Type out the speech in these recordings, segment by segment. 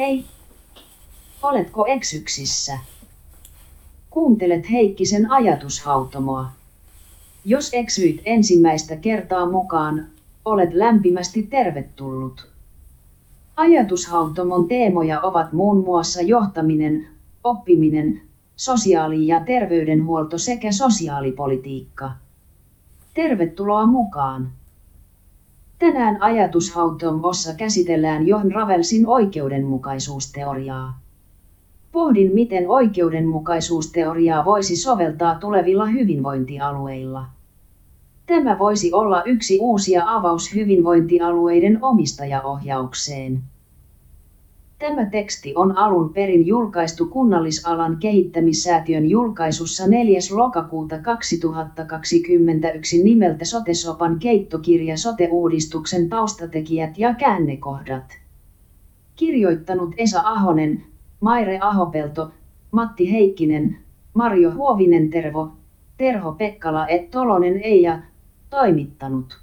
Hei! Oletko eksyksissä? Kuuntelet Heikkisen ajatushautomoa. Jos eksyit ensimmäistä kertaa mukaan, olet lämpimästi tervetullut. Ajatushautomon teemoja ovat muun muassa johtaminen, oppiminen, sosiaali- ja terveydenhuolto sekä sosiaalipolitiikka. Tervetuloa mukaan! Tänään ajatushautomossa käsitellään John Ravelsin oikeudenmukaisuusteoriaa. Pohdin, miten oikeudenmukaisuusteoriaa voisi soveltaa tulevilla hyvinvointialueilla. Tämä voisi olla yksi uusia avaus hyvinvointialueiden omistajaohjaukseen. Tämä teksti on alun perin julkaistu kunnallisalan kehittämissäätiön julkaisussa 4. lokakuuta 2021 nimeltä Sotesopan keittokirja Sote-uudistuksen taustatekijät ja käännekohdat. Kirjoittanut Esa Ahonen, Maire Ahopelto, Matti Heikkinen, Marjo Huovinen Tervo, Terho Pekkala et Tolonen Eija, toimittanut.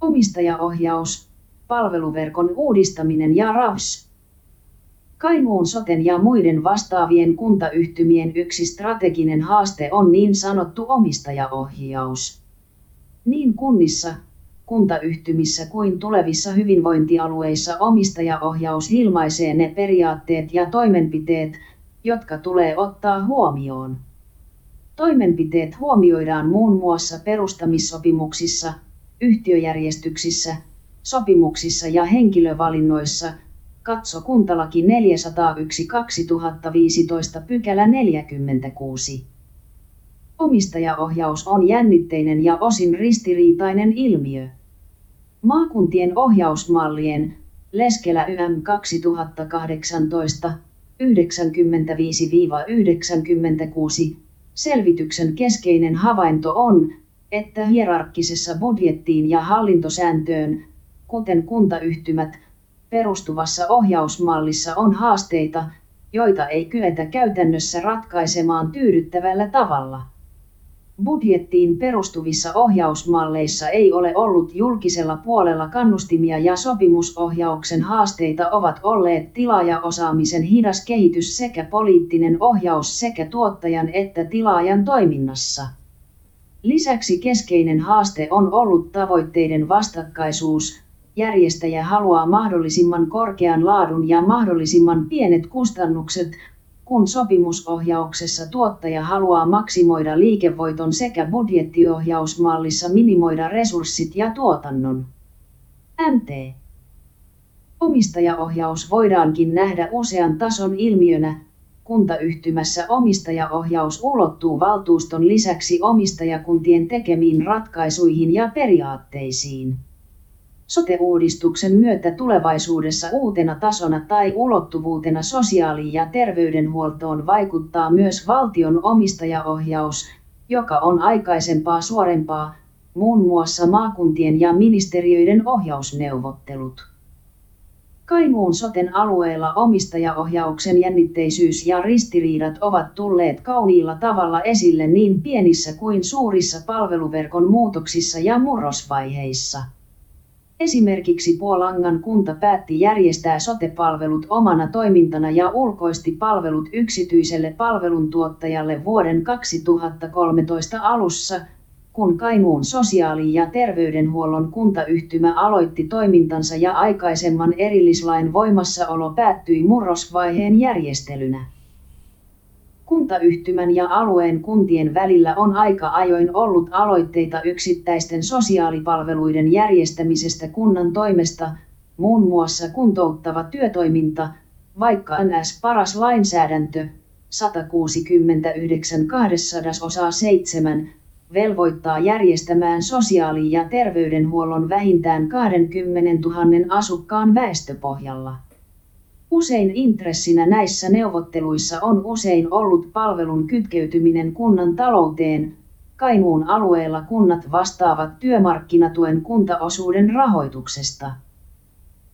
Omistajaohjaus, palveluverkon uudistaminen ja RAVS. Kainuun soten ja muiden vastaavien kuntayhtymien yksi strateginen haaste on niin sanottu omistajaohjaus. Niin kunnissa, kuntayhtymissä kuin tulevissa hyvinvointialueissa omistajaohjaus ilmaisee ne periaatteet ja toimenpiteet, jotka tulee ottaa huomioon. Toimenpiteet huomioidaan muun muassa perustamissopimuksissa, yhtiöjärjestyksissä, sopimuksissa ja henkilövalinnoissa. Katso kuntalaki 401 2015 pykälä 46. Omistajaohjaus on jännitteinen ja osin ristiriitainen ilmiö. Maakuntien ohjausmallien Leskelä YM 2018 95-96 selvityksen keskeinen havainto on, että hierarkkisessa budjettiin ja hallintosääntöön, kuten kuntayhtymät, perustuvassa ohjausmallissa on haasteita, joita ei kyetä käytännössä ratkaisemaan tyydyttävällä tavalla. Budjettiin perustuvissa ohjausmalleissa ei ole ollut julkisella puolella kannustimia ja sopimusohjauksen haasteita ovat olleet tilaajaosaamisen hidas kehitys sekä poliittinen ohjaus sekä tuottajan että tilaajan toiminnassa. Lisäksi keskeinen haaste on ollut tavoitteiden vastakkaisuus. Järjestäjä haluaa mahdollisimman korkean laadun ja mahdollisimman pienet kustannukset, kun sopimusohjauksessa tuottaja haluaa maksimoida liikevoiton sekä budjettiohjausmallissa minimoida resurssit ja tuotannon. MT. Omistajaohjaus voidaankin nähdä usean tason ilmiönä. Kuntayhtymässä omistajaohjaus ulottuu valtuuston lisäksi omistajakuntien tekemiin ratkaisuihin ja periaatteisiin. Sote-uudistuksen myötä tulevaisuudessa uutena tasona tai ulottuvuutena sosiaali- ja terveydenhuoltoon vaikuttaa myös valtion omistajaohjaus, joka on aikaisempaa suorempaa, muun muassa maakuntien ja ministeriöiden ohjausneuvottelut. Kainuun soten alueella omistajaohjauksen jännitteisyys ja ristiriidat ovat tulleet kauniilla tavalla esille niin pienissä kuin suurissa palveluverkon muutoksissa ja murrosvaiheissa. Esimerkiksi Puolangan kunta päätti järjestää sotepalvelut omana toimintana ja ulkoisti palvelut yksityiselle palveluntuottajalle vuoden 2013 alussa, kun Kainuun sosiaali- ja terveydenhuollon kuntayhtymä aloitti toimintansa ja aikaisemman erillislain voimassaolo päättyi murrosvaiheen järjestelynä. Kuntayhtymän ja alueen kuntien välillä on aika ajoin ollut aloitteita yksittäisten sosiaalipalveluiden järjestämisestä kunnan toimesta, muun muassa kuntouttava työtoiminta, vaikka NS paras lainsäädäntö 169 200 7 velvoittaa järjestämään sosiaali- ja terveydenhuollon vähintään 20 000 asukkaan väestöpohjalla. Usein intressinä näissä neuvotteluissa on usein ollut palvelun kytkeytyminen kunnan talouteen. Kainuun alueella kunnat vastaavat työmarkkinatuen kuntaosuuden rahoituksesta.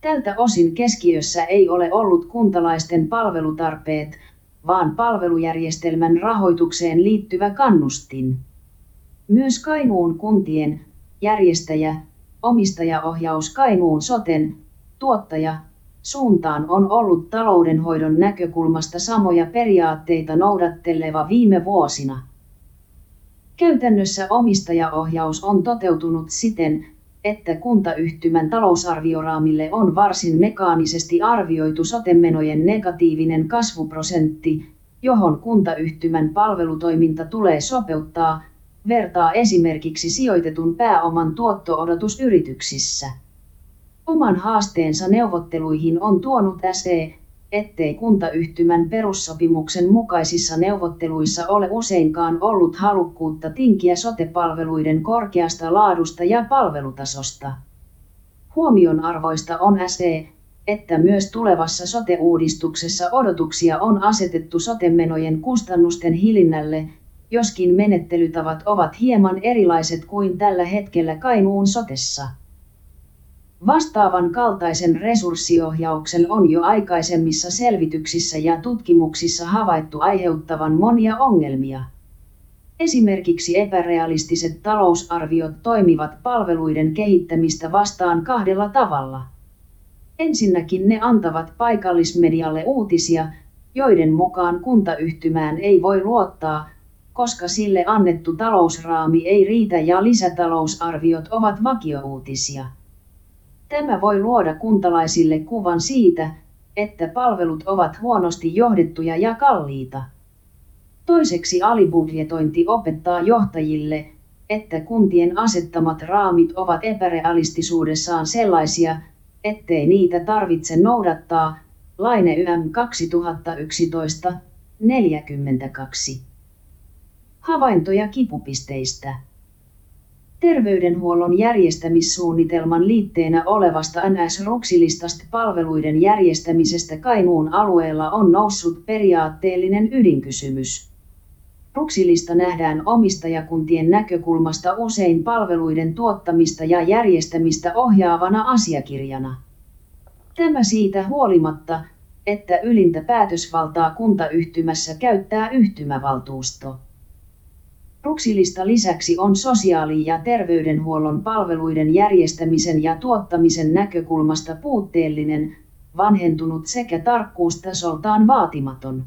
Tältä osin keskiössä ei ole ollut kuntalaisten palvelutarpeet, vaan palvelujärjestelmän rahoitukseen liittyvä kannustin. Myös Kainuun kuntien järjestäjä, omistajaohjaus Kainuun soten, tuottaja, suuntaan on ollut taloudenhoidon näkökulmasta samoja periaatteita noudatteleva viime vuosina. Käytännössä omistajaohjaus on toteutunut siten, että kuntayhtymän talousarvioraamille on varsin mekaanisesti arvioitu sotemenojen negatiivinen kasvuprosentti, johon kuntayhtymän palvelutoiminta tulee sopeuttaa, vertaa esimerkiksi sijoitetun pääoman tuotto-odotus yrityksissä. Oman haasteensa neuvotteluihin on tuonut SE, ettei kuntayhtymän perussopimuksen mukaisissa neuvotteluissa ole useinkaan ollut halukkuutta tinkiä sotepalveluiden korkeasta laadusta ja palvelutasosta. Huomionarvoista on SE, että myös tulevassa sote-uudistuksessa odotuksia on asetettu sotemenojen kustannusten hilinnälle, joskin menettelytavat ovat hieman erilaiset kuin tällä hetkellä Kainuun sotessa. Vastaavan kaltaisen resurssiohjauksen on jo aikaisemmissa selvityksissä ja tutkimuksissa havaittu aiheuttavan monia ongelmia. Esimerkiksi epärealistiset talousarviot toimivat palveluiden kehittämistä vastaan kahdella tavalla. Ensinnäkin ne antavat paikallismedialle uutisia, joiden mukaan kuntayhtymään ei voi luottaa, koska sille annettu talousraami ei riitä ja lisätalousarviot ovat vakiouutisia. Tämä voi luoda kuntalaisille kuvan siitä, että palvelut ovat huonosti johdettuja ja kalliita. Toiseksi alibudjetointi opettaa johtajille, että kuntien asettamat raamit ovat epärealistisuudessaan sellaisia, ettei niitä tarvitse noudattaa. Laine YM 2011 42. Havaintoja kipupisteistä. Terveydenhuollon järjestämissuunnitelman liitteenä olevasta NS-ruksilistasta palveluiden järjestämisestä Kainuun alueella on noussut periaatteellinen ydinkysymys. Ruksilista nähdään omistajakuntien näkökulmasta usein palveluiden tuottamista ja järjestämistä ohjaavana asiakirjana. Tämä siitä huolimatta, että ylintä päätösvaltaa kuntayhtymässä käyttää yhtymävaltuusto. Ruksilista lisäksi on sosiaali- ja terveydenhuollon palveluiden järjestämisen ja tuottamisen näkökulmasta puutteellinen, vanhentunut sekä tarkkuustasoltaan vaatimaton.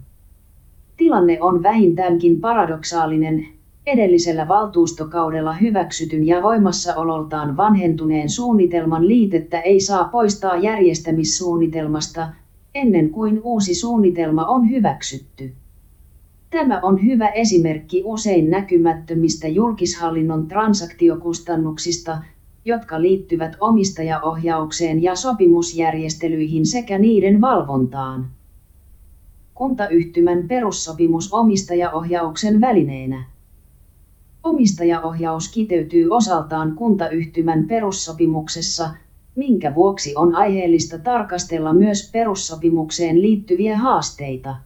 Tilanne on vähintäänkin paradoksaalinen, edellisellä valtuustokaudella hyväksytyn ja voimassaololtaan vanhentuneen suunnitelman liitettä ei saa poistaa järjestämissuunnitelmasta, ennen kuin uusi suunnitelma on hyväksytty. Tämä on hyvä esimerkki usein näkymättömistä julkishallinnon transaktiokustannuksista, jotka liittyvät omistajaohjaukseen ja sopimusjärjestelyihin sekä niiden valvontaan. Kuntayhtymän perussopimus omistajaohjauksen välineenä. Omistajaohjaus kiteytyy osaltaan kuntayhtymän perussopimuksessa, minkä vuoksi on aiheellista tarkastella myös perussopimukseen liittyviä haasteita.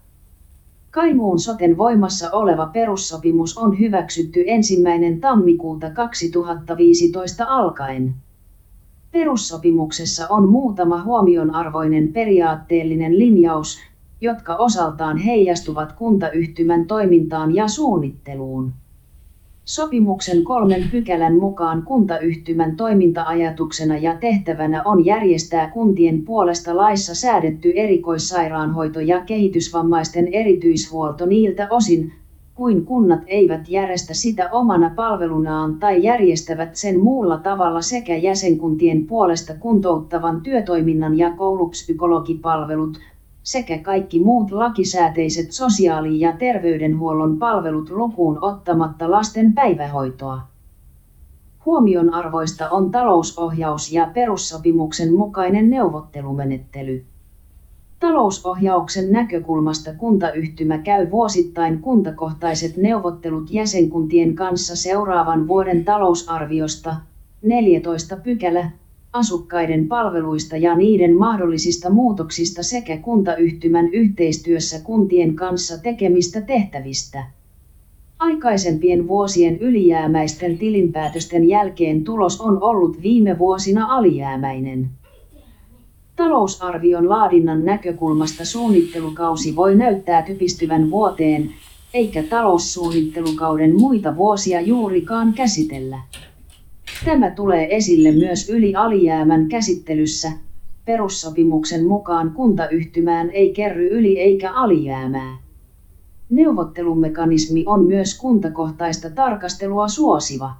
Kainuun soten voimassa oleva perussopimus on hyväksytty ensimmäinen tammikuuta 2015 alkaen. Perussopimuksessa on muutama huomionarvoinen periaatteellinen linjaus, jotka osaltaan heijastuvat kuntayhtymän toimintaan ja suunnitteluun. Sopimuksen kolmen pykälän mukaan kuntayhtymän toiminta-ajatuksena ja tehtävänä on järjestää kuntien puolesta laissa säädetty erikoissairaanhoito ja kehitysvammaisten erityishuolto niiltä osin, kuin kunnat eivät järjestä sitä omana palvelunaan tai järjestävät sen muulla tavalla sekä jäsenkuntien puolesta kuntouttavan työtoiminnan ja koulupsykologipalvelut, sekä kaikki muut lakisääteiset sosiaali- ja terveydenhuollon palvelut lukuun ottamatta lasten päivähoitoa. Huomionarvoista on talousohjaus ja perussopimuksen mukainen neuvottelumenettely. Talousohjauksen näkökulmasta kuntayhtymä käy vuosittain kuntakohtaiset neuvottelut jäsenkuntien kanssa seuraavan vuoden talousarviosta, 14 pykälä, asukkaiden palveluista ja niiden mahdollisista muutoksista sekä kuntayhtymän yhteistyössä kuntien kanssa tekemistä tehtävistä. Aikaisempien vuosien ylijäämäisten tilinpäätösten jälkeen tulos on ollut viime vuosina alijäämäinen. Talousarvion laadinnan näkökulmasta suunnittelukausi voi näyttää typistyvän vuoteen, eikä taloussuunnittelukauden muita vuosia juurikaan käsitellä. Tämä tulee esille myös yli alijäämän käsittelyssä, perussopimuksen mukaan kuntayhtymään ei kerry yli eikä alijäämää. Neuvottelumekanismi on myös kuntakohtaista tarkastelua suosiva.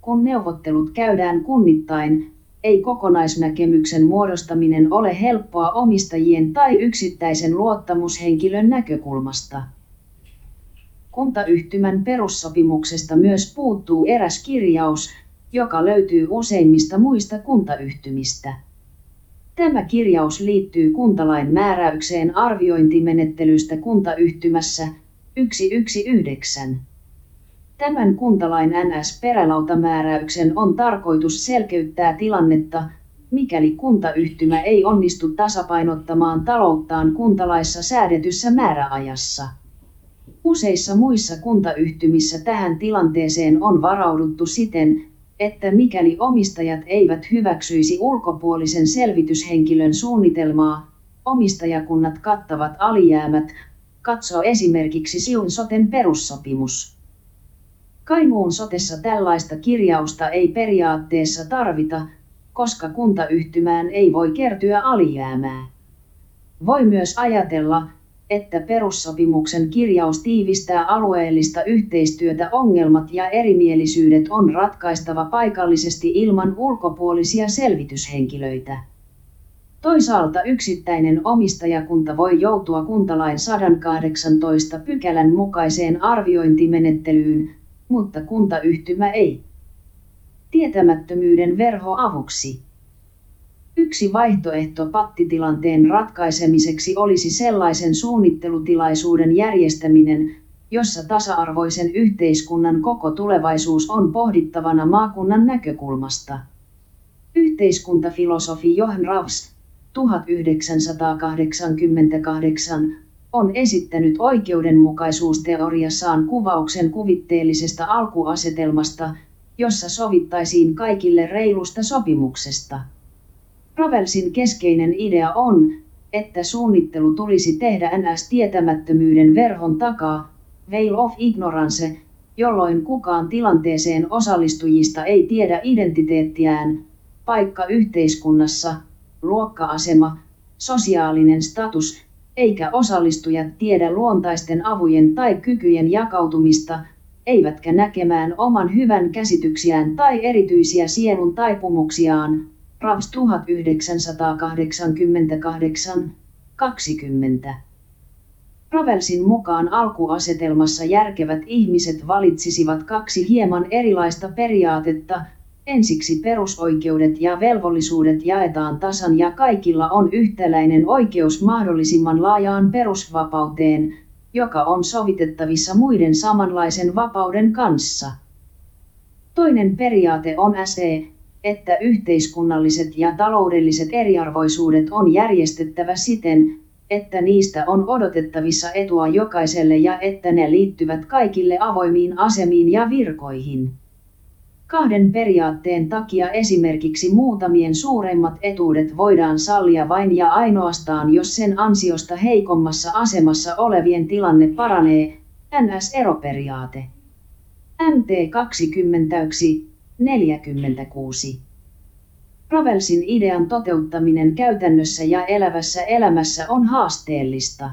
Kun neuvottelut käydään kunnittain, ei kokonaisnäkemyksen muodostaminen ole helppoa omistajien tai yksittäisen luottamushenkilön näkökulmasta. Kuntayhtymän perussopimuksesta myös puuttuu eräs kirjaus, joka löytyy useimmista muista kuntayhtymistä. Tämä kirjaus liittyy kuntalain määräykseen arviointimenettelystä kuntayhtymässä 119. Tämän kuntalain NS-perälautamääräyksen on tarkoitus selkeyttää tilannetta, mikäli kuntayhtymä ei onnistu tasapainottamaan talouttaan kuntalaissa säädetyssä määräajassa. Useissa muissa kuntayhtymissä tähän tilanteeseen on varauduttu siten, että mikäli omistajat eivät hyväksyisi ulkopuolisen selvityshenkilön suunnitelmaa, omistajakunnat kattavat alijäämät, katsoo esimerkiksi Siun soten perussopimus. Kainuun sotessa tällaista kirjausta ei periaatteessa tarvita, koska kuntayhtymään ei voi kertyä alijäämää. Voi myös ajatella, että perussopimuksen kirjaus tiivistää alueellista yhteistyötä ongelmat ja erimielisyydet on ratkaistava paikallisesti ilman ulkopuolisia selvityshenkilöitä. Toisaalta yksittäinen omistajakunta voi joutua kuntalain 118 pykälän mukaiseen arviointimenettelyyn, mutta kuntayhtymä ei. Tietämättömyyden verho avuksi. Yksi vaihtoehto pattitilanteen ratkaisemiseksi olisi sellaisen suunnittelutilaisuuden järjestäminen, jossa tasa-arvoisen yhteiskunnan koko tulevaisuus on pohdittavana maakunnan näkökulmasta. Yhteiskuntafilosofi Johan Raus 1988 on esittänyt oikeudenmukaisuusteoriassaan kuvauksen kuvitteellisesta alkuasetelmasta, jossa sovittaisiin kaikille reilusta sopimuksesta. Ravelsin keskeinen idea on, että suunnittelu tulisi tehdä NS-tietämättömyyden verhon takaa, veil of ignorance, jolloin kukaan tilanteeseen osallistujista ei tiedä identiteettiään, paikka yhteiskunnassa, luokka-asema, sosiaalinen status, eikä osallistujat tiedä luontaisten avujen tai kykyjen jakautumista, eivätkä näkemään oman hyvän käsityksiään tai erityisiä sielun taipumuksiaan, Ravs 1988, 20. Ravelsin mukaan alkuasetelmassa järkevät ihmiset valitsisivat kaksi hieman erilaista periaatetta. Ensiksi perusoikeudet ja velvollisuudet jaetaan tasan ja kaikilla on yhtäläinen oikeus mahdollisimman laajaan perusvapauteen, joka on sovitettavissa muiden samanlaisen vapauden kanssa. Toinen periaate on SE, että yhteiskunnalliset ja taloudelliset eriarvoisuudet on järjestettävä siten, että niistä on odotettavissa etua jokaiselle ja että ne liittyvät kaikille avoimiin asemiin ja virkoihin. Kahden periaatteen takia esimerkiksi muutamien suuremmat etuudet voidaan sallia vain ja ainoastaan, jos sen ansiosta heikommassa asemassa olevien tilanne paranee, NS-eroperiaate. MT 21 46. Ravelsin idean toteuttaminen käytännössä ja elävässä elämässä on haasteellista.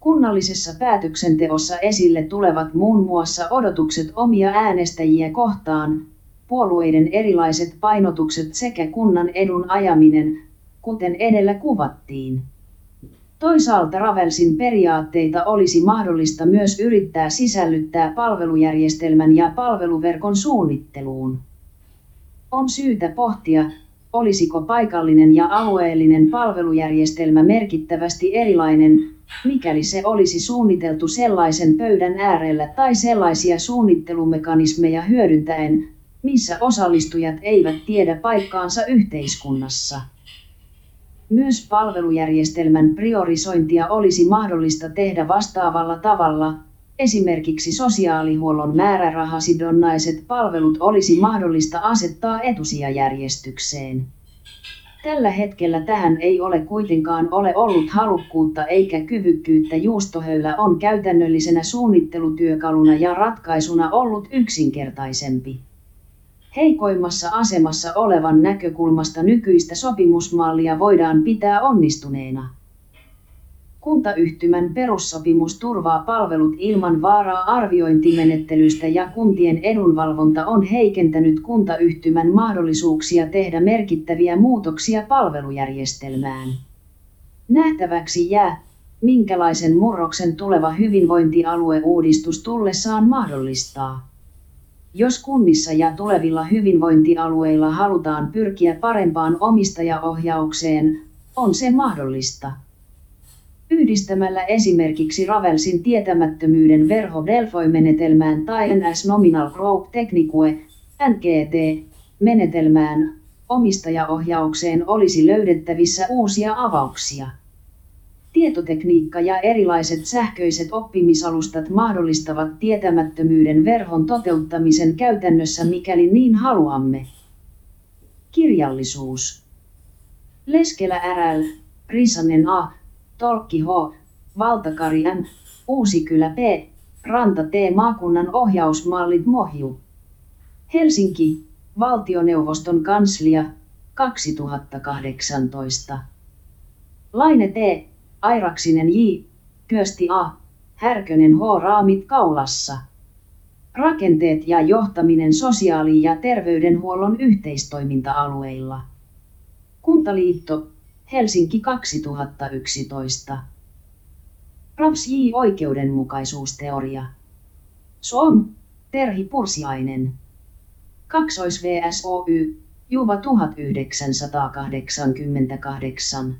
Kunnallisessa päätöksenteossa esille tulevat muun muassa odotukset omia äänestäjiä kohtaan, puolueiden erilaiset painotukset sekä kunnan edun ajaminen, kuten edellä kuvattiin. Toisaalta Ravelsin periaatteita olisi mahdollista myös yrittää sisällyttää palvelujärjestelmän ja palveluverkon suunnitteluun. On syytä pohtia, olisiko paikallinen ja alueellinen palvelujärjestelmä merkittävästi erilainen, mikäli se olisi suunniteltu sellaisen pöydän äärellä tai sellaisia suunnittelumekanismeja hyödyntäen, missä osallistujat eivät tiedä paikkaansa yhteiskunnassa. Myös palvelujärjestelmän priorisointia olisi mahdollista tehdä vastaavalla tavalla, esimerkiksi sosiaalihuollon määrärahasidonnaiset palvelut olisi mahdollista asettaa etusijajärjestykseen. Tällä hetkellä tähän ei ole kuitenkaan ole ollut halukkuutta eikä kyvykkyyttä juustohöylä on käytännöllisenä suunnittelutyökaluna ja ratkaisuna ollut yksinkertaisempi. Heikoimmassa asemassa olevan näkökulmasta nykyistä sopimusmallia voidaan pitää onnistuneena. Kuntayhtymän perussopimus turvaa palvelut ilman vaaraa arviointimenettelystä ja kuntien edunvalvonta on heikentänyt kuntayhtymän mahdollisuuksia tehdä merkittäviä muutoksia palvelujärjestelmään. Nähtäväksi jää, minkälaisen murroksen tuleva hyvinvointialueuudistus tullessaan mahdollistaa. Jos kunnissa ja tulevilla hyvinvointialueilla halutaan pyrkiä parempaan omistajaohjaukseen, on se mahdollista. Yhdistämällä esimerkiksi Ravelsin tietämättömyyden verho Delphi-menetelmään tai NS Nominal Group Technique, NGT, menetelmään, omistajaohjaukseen olisi löydettävissä uusia avauksia. Tietotekniikka ja erilaiset sähköiset oppimisalustat mahdollistavat tietämättömyyden verhon toteuttamisen käytännössä mikäli niin haluamme. Kirjallisuus. Leskelä RL, Risanen A, Tolkki H, Valtakari M, Uusikylä P, Ranta T maakunnan ohjausmallit Mohju. Helsinki, Valtioneuvoston kanslia, 2018. Laine T, Airaksinen J, Kyösti A, Härkönen H. Raamit kaulassa. Rakenteet ja johtaminen sosiaali- ja terveydenhuollon yhteistoiminta-alueilla. Kuntaliitto, Helsinki 2011. Raps J. Oikeudenmukaisuusteoria. Som, Terhi Pursiainen. Kaksois VSOY, Juva 1988.